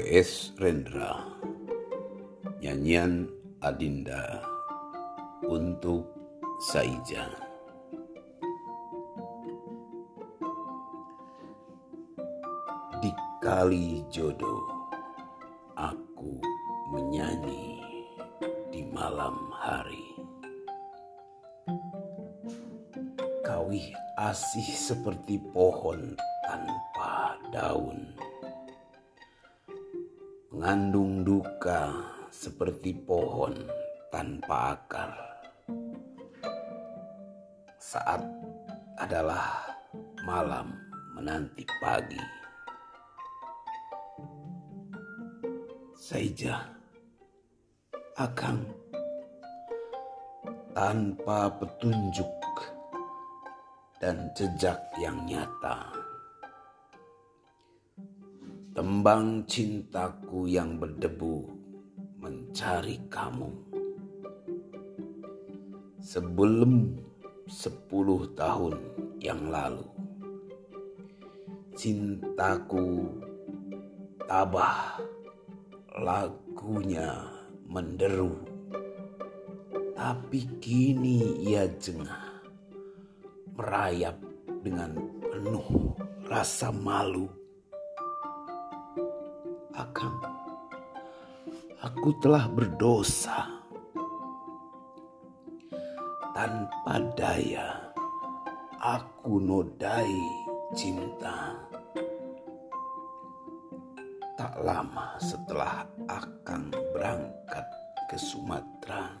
W.S. Rendra. Nyanyian Adinda Untuk Saija. Di kali jodoh Aku menyanyi di malam hari. Kawih asih seperti pohon tanpa daun mengandung duka seperti pohon tanpa akar. Saat adalah malam menanti pagi. Saja akan tanpa petunjuk dan jejak yang nyata Tembang cintaku yang berdebu mencari kamu. Sebelum sepuluh tahun yang lalu, cintaku tabah lagunya menderu. Tapi kini ia jengah merayap dengan penuh rasa malu akan. Aku telah berdosa tanpa daya. Aku nodai cinta tak lama setelah akan berangkat ke Sumatera.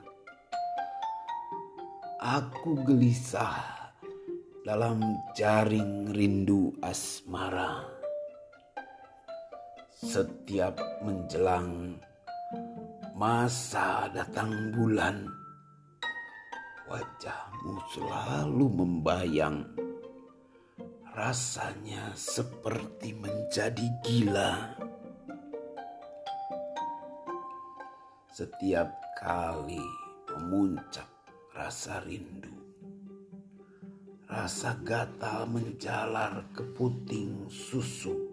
Aku gelisah dalam jaring rindu asmara setiap menjelang masa datang bulan, wajahmu selalu membayang. Rasanya seperti menjadi gila. Setiap kali memuncak rasa rindu, rasa gatal menjalar ke puting susu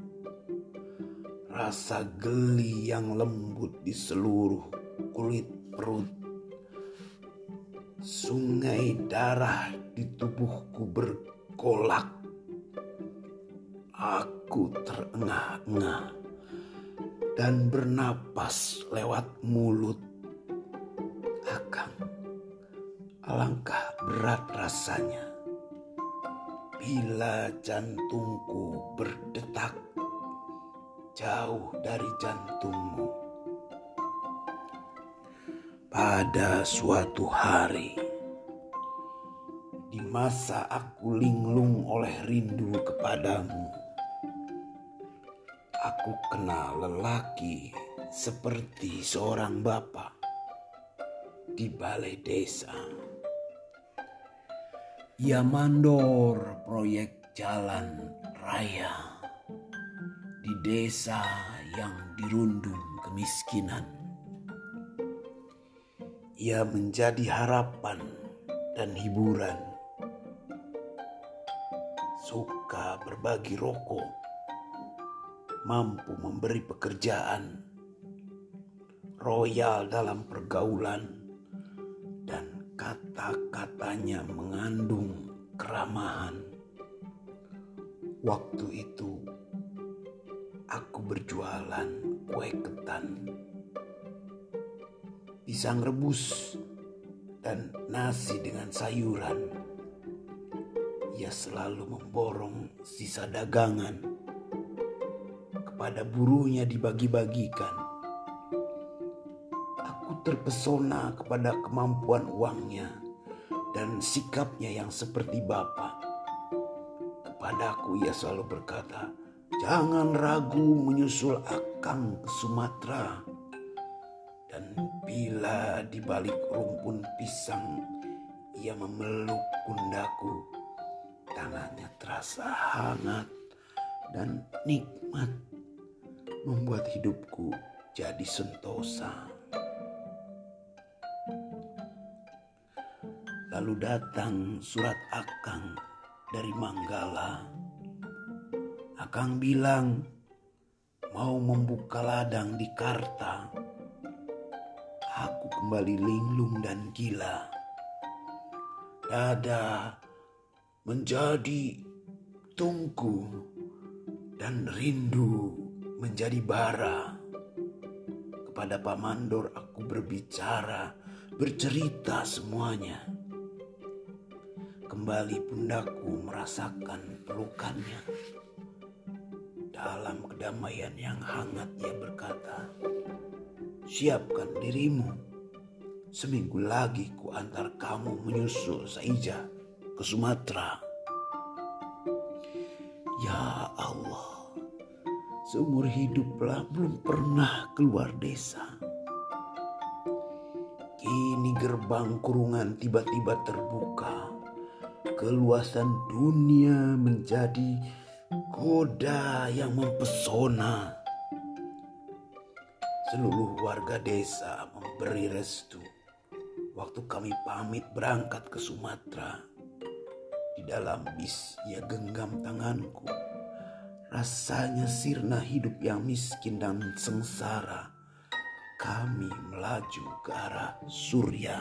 rasa geli yang lembut di seluruh kulit perut. Sungai darah di tubuhku bergolak. Aku terengah-engah dan bernapas lewat mulut. Akan alangkah berat rasanya bila jantungku berdetak jauh dari jantungmu. Pada suatu hari, di masa aku linglung oleh rindu kepadamu, aku kenal lelaki seperti seorang bapak di balai desa. Ia mandor proyek jalan raya di desa yang dirundung kemiskinan. Ia menjadi harapan dan hiburan. Suka berbagi rokok, mampu memberi pekerjaan, royal dalam pergaulan, dan kata-katanya mengandung keramahan. Waktu itu aku berjualan kue ketan, pisang rebus, dan nasi dengan sayuran. Ia selalu memborong sisa dagangan kepada burunya dibagi-bagikan. Aku terpesona kepada kemampuan uangnya dan sikapnya yang seperti bapak. Kepadaku ia selalu berkata, Jangan ragu menyusul Akang ke Sumatera. Dan bila di balik rumpun pisang ia memeluk pundaku, tangannya terasa hangat dan nikmat, membuat hidupku jadi sentosa. Lalu datang surat Akang dari Manggala Akang bilang mau membuka ladang di Karta, aku kembali linglung dan gila. Dada menjadi tungku dan rindu menjadi bara. Kepada Pak Mandor aku berbicara, bercerita semuanya. Kembali pundakku merasakan pelukannya. Dalam kedamaian yang hangat ia berkata, Siapkan dirimu. Seminggu lagi ku antar kamu menyusul Saija ke Sumatera. Ya Allah, seumur hiduplah belum pernah keluar desa. Kini gerbang kurungan tiba-tiba terbuka. Keluasan dunia menjadi Koda yang mempesona. Seluruh warga desa memberi restu waktu kami pamit berangkat ke Sumatera. Di dalam bis ia genggam tanganku. Rasanya sirna hidup yang miskin dan sengsara. Kami melaju ke arah surya.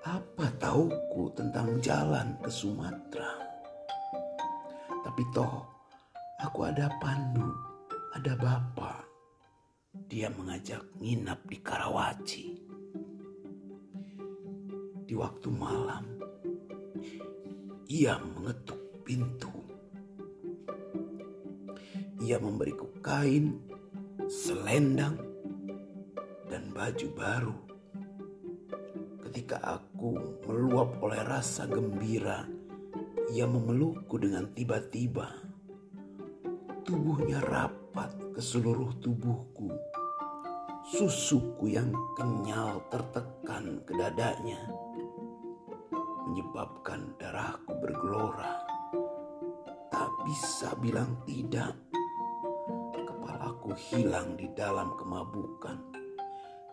Apa tauku tentang jalan ke Sumatera? Tapi toh aku ada Pandu, ada Bapak. Dia mengajak nginap di Karawaci. Di waktu malam, ia mengetuk pintu. Ia memberiku kain, selendang, dan baju baru. Ketika aku meluap oleh rasa gembira, ia memelukku dengan tiba-tiba. Tubuhnya rapat ke seluruh tubuhku. Susuku yang kenyal tertekan ke dadanya. Menyebabkan darahku bergelora. Tak bisa bilang tidak. Kepalaku hilang di dalam kemabukan.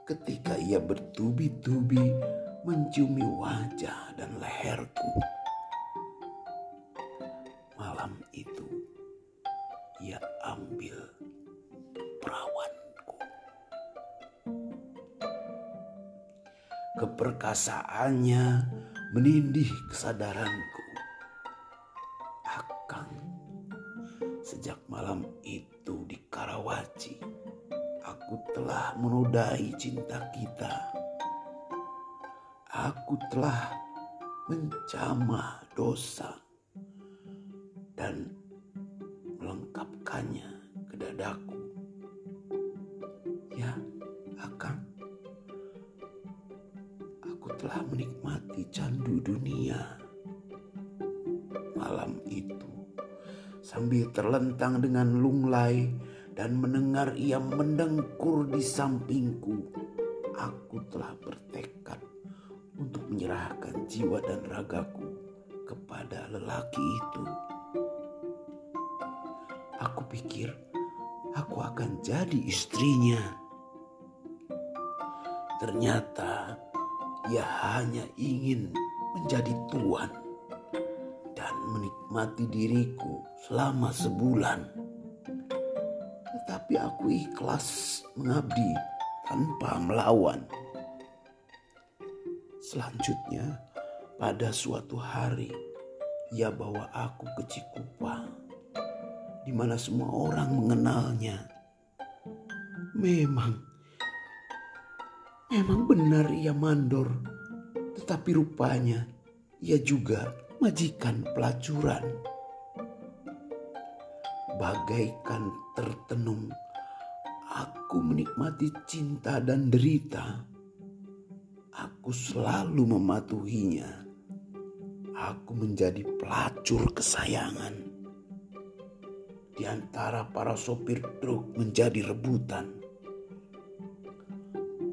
Ketika ia bertubi-tubi menciumi wajah dan leherku. Keperkasaannya menindih kesadaranku. Akang, sejak malam itu di Karawaci, aku telah menodai cinta kita. Aku telah mencamah dosa dan Malam itu, sambil terlentang dengan lunglai dan mendengar ia mendengkur di sampingku, aku telah bertekad untuk menyerahkan jiwa dan ragaku kepada lelaki itu. Aku pikir aku akan jadi istrinya. Ternyata ia hanya ingin menjadi tuan dan menikmati diriku selama sebulan. Tetapi aku ikhlas mengabdi tanpa melawan. Selanjutnya, pada suatu hari, ia bawa aku ke Cikupa, di mana semua orang mengenalnya. Memang Memang benar ia mandor, tetapi rupanya ia juga majikan pelacuran. Bagaikan tertenung, aku menikmati cinta dan derita. Aku selalu mematuhinya. Aku menjadi pelacur kesayangan. Di antara para sopir truk menjadi rebutan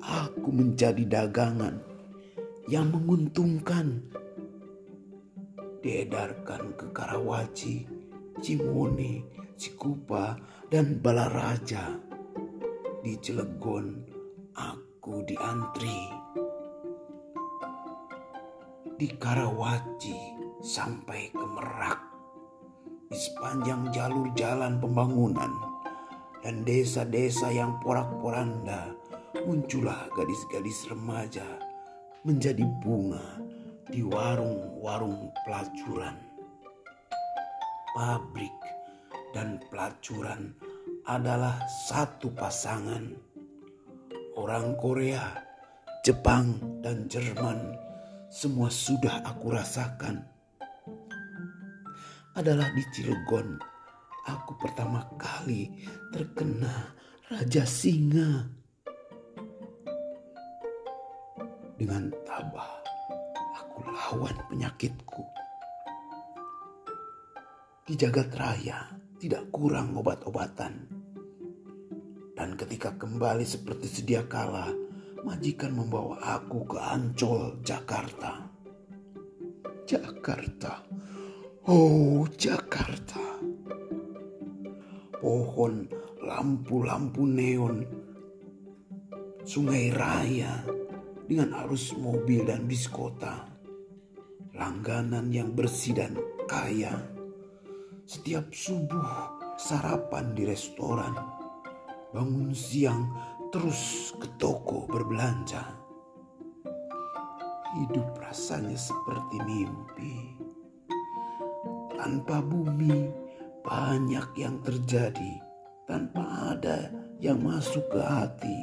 aku menjadi dagangan yang menguntungkan. Diedarkan ke Karawaci, Cimone, Cikupa, dan Balaraja. Di Cilegon, aku diantri. Di Karawaci sampai ke Merak. di sepanjang jalur jalan pembangunan dan desa-desa yang porak-poranda muncullah gadis-gadis remaja menjadi bunga di warung-warung pelacuran. Pabrik dan pelacuran adalah satu pasangan. Orang Korea, Jepang, dan Jerman semua sudah aku rasakan. Adalah di Cilegon aku pertama kali terkena Raja Singa. Dengan tabah aku lawan penyakitku. Di jagat raya tidak kurang obat-obatan. Dan ketika kembali seperti sedia kala, majikan membawa aku ke Ancol, Jakarta. Jakarta. Oh, Jakarta. Pohon lampu-lampu neon. Sungai raya dengan arus mobil dan bis kota. Langganan yang bersih dan kaya. Setiap subuh sarapan di restoran. Bangun siang terus ke toko berbelanja. Hidup rasanya seperti mimpi. Tanpa bumi banyak yang terjadi tanpa ada yang masuk ke hati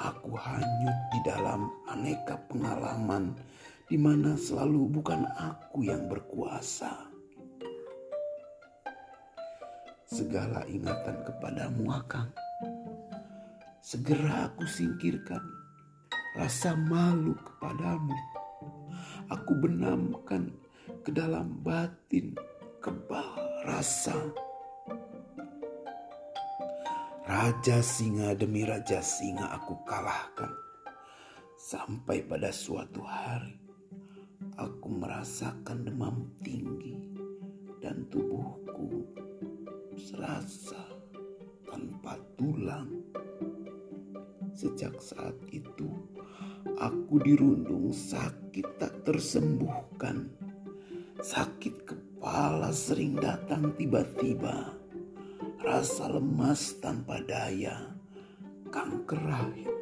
Aku hanyut di dalam aneka pengalaman di mana selalu bukan aku yang berkuasa. Segala ingatan kepadamu akan segera aku singkirkan rasa malu kepadamu. Aku benamkan ke dalam batin kebal rasa Raja singa demi raja singa aku kalahkan. Sampai pada suatu hari aku merasakan demam tinggi dan tubuhku serasa tanpa tulang. Sejak saat itu aku dirundung sakit tak tersembuhkan. Sakit kepala sering datang tiba-tiba rasa lemas tanpa daya, kanker rahim,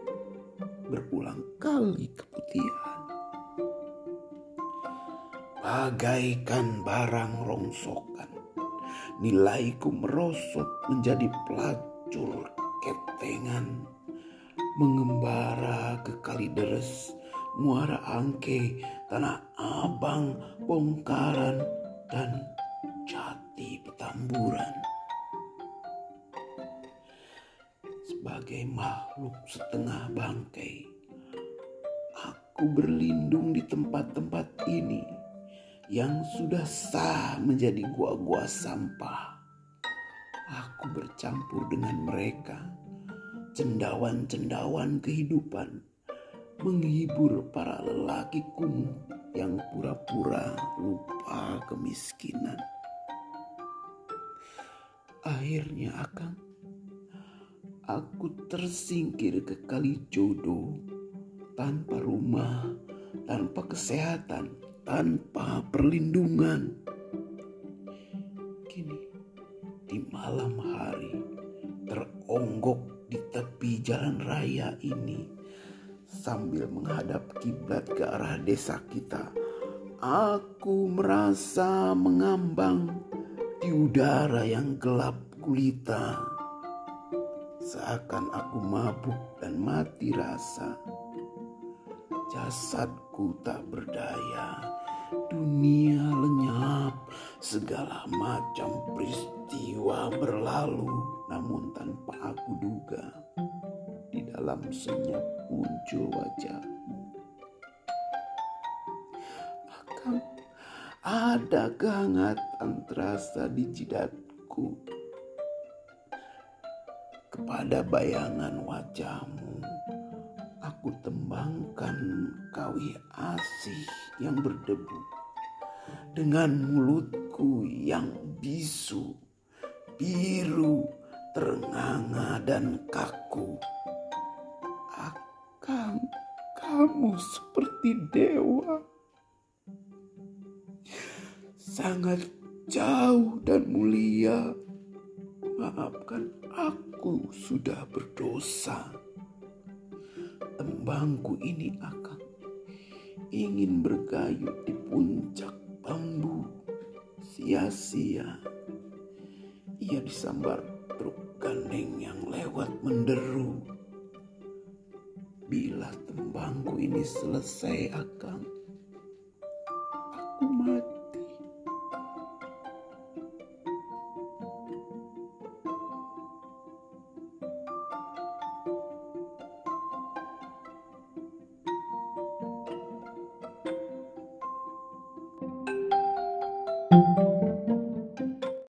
berulang kali keputihan. Bagaikan barang rongsokan, nilaiku merosot menjadi pelacur ketengan, mengembara ke Kalideres, Muara Angke, Tanah Abang, Bongkaran, dan Jati Petamburan. sebagai makhluk setengah bangkai. Aku berlindung di tempat-tempat ini yang sudah sah menjadi gua-gua sampah. Aku bercampur dengan mereka, cendawan-cendawan kehidupan, menghibur para lelaki kumuh yang pura-pura lupa kemiskinan. Akhirnya akan aku tersingkir ke kali jodoh tanpa rumah, tanpa kesehatan, tanpa perlindungan. Kini di malam hari teronggok di tepi jalan raya ini sambil menghadap kiblat ke arah desa kita. Aku merasa mengambang di udara yang gelap gulita Seakan aku mabuk dan mati rasa. Jasadku tak berdaya. Dunia lenyap, segala macam peristiwa berlalu, namun tanpa aku duga di dalam senyap muncul wajahmu. Akan ada kehangatan terasa di jidatku kepada bayangan wajahmu, aku tembangkan kawi asih yang berdebu. Dengan mulutku yang bisu, biru, terenganga dan kaku. Akan kamu seperti dewa. Sangat jauh dan mulia. Maafkan aku sudah berdosa. Tembangku ini akan ingin bergayut di puncak bambu. Sia-sia. Ia disambar truk gandeng yang lewat menderu. Bila tembangku ini selesai akan